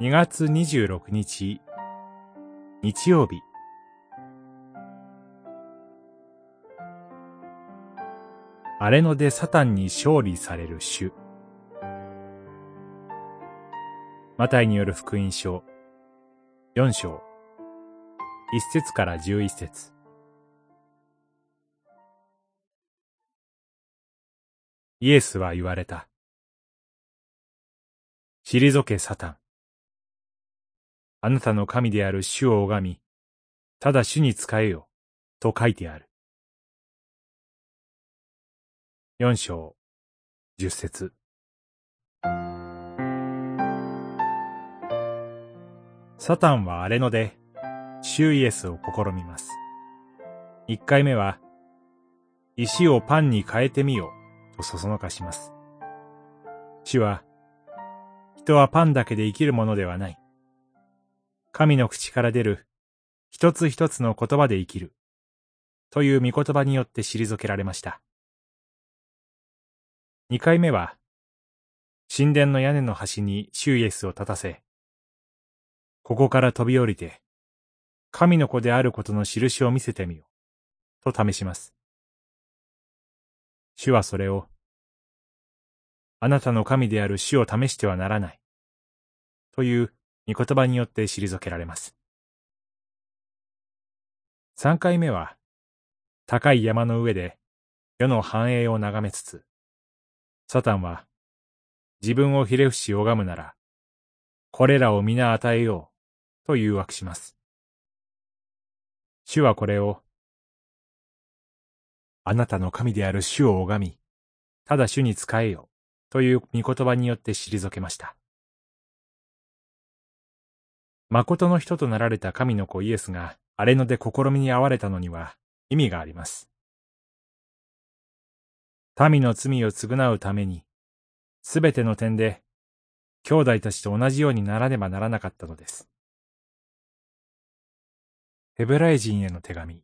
2月26日、日曜日。荒れ野でサタンに勝利される主。マタイによる福音書、4章、1節から11節イエスは言われた。退けサタン。あなたの神である主を拝み、ただ主に仕えよ、と書いてある。四章、十節。サタンは荒れ野で、主イエスを試みます。一回目は、石をパンに変えてみよう、とそそのかします。主は、人はパンだけで生きるものではない。神の口から出る一つ一つの言葉で生きるという御言葉によって退けられました。二回目は、神殿の屋根の端にシュイエスを立たせ、ここから飛び降りて、神の子であることの印を見せてみよう、と試します。主はそれを、あなたの神である主を試してはならない、という御言葉によって退けられます。三回目は、高い山の上で世の繁栄を眺めつつ、サタンは、自分をひれ伏し拝むなら、これらを皆与えよう、と誘惑します。主はこれを、あなたの神である主を拝み、ただ主に仕えよ、という御言葉によって退けました。誠の人となられた神の子イエスが荒れ野で試みに遭われたのには意味があります。民の罪を償うために、すべての点で、兄弟たちと同じようにならねばならなかったのです。ヘブライ人への手紙、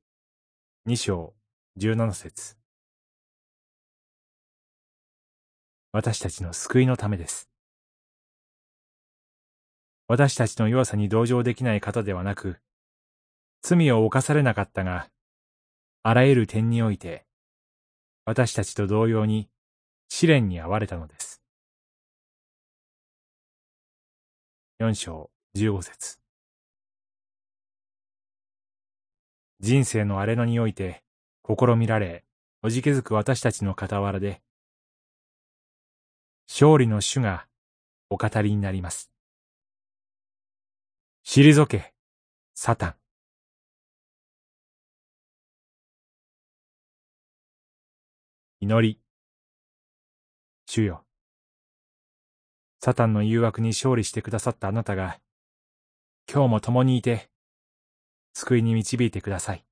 二章、十七節私たちの救いのためです。私たちの弱さに同情できない方ではなく、罪を犯されなかったが、あらゆる点において、私たちと同様に試練に遭われたのです。四章十五節人生の荒れ野において、試みられ、おじけづく私たちの傍らで、勝利の主がお語りになります。退け、サタン。祈り。主よ。サタンの誘惑に勝利してくださったあなたが、今日も共にいて、救いに導いてください。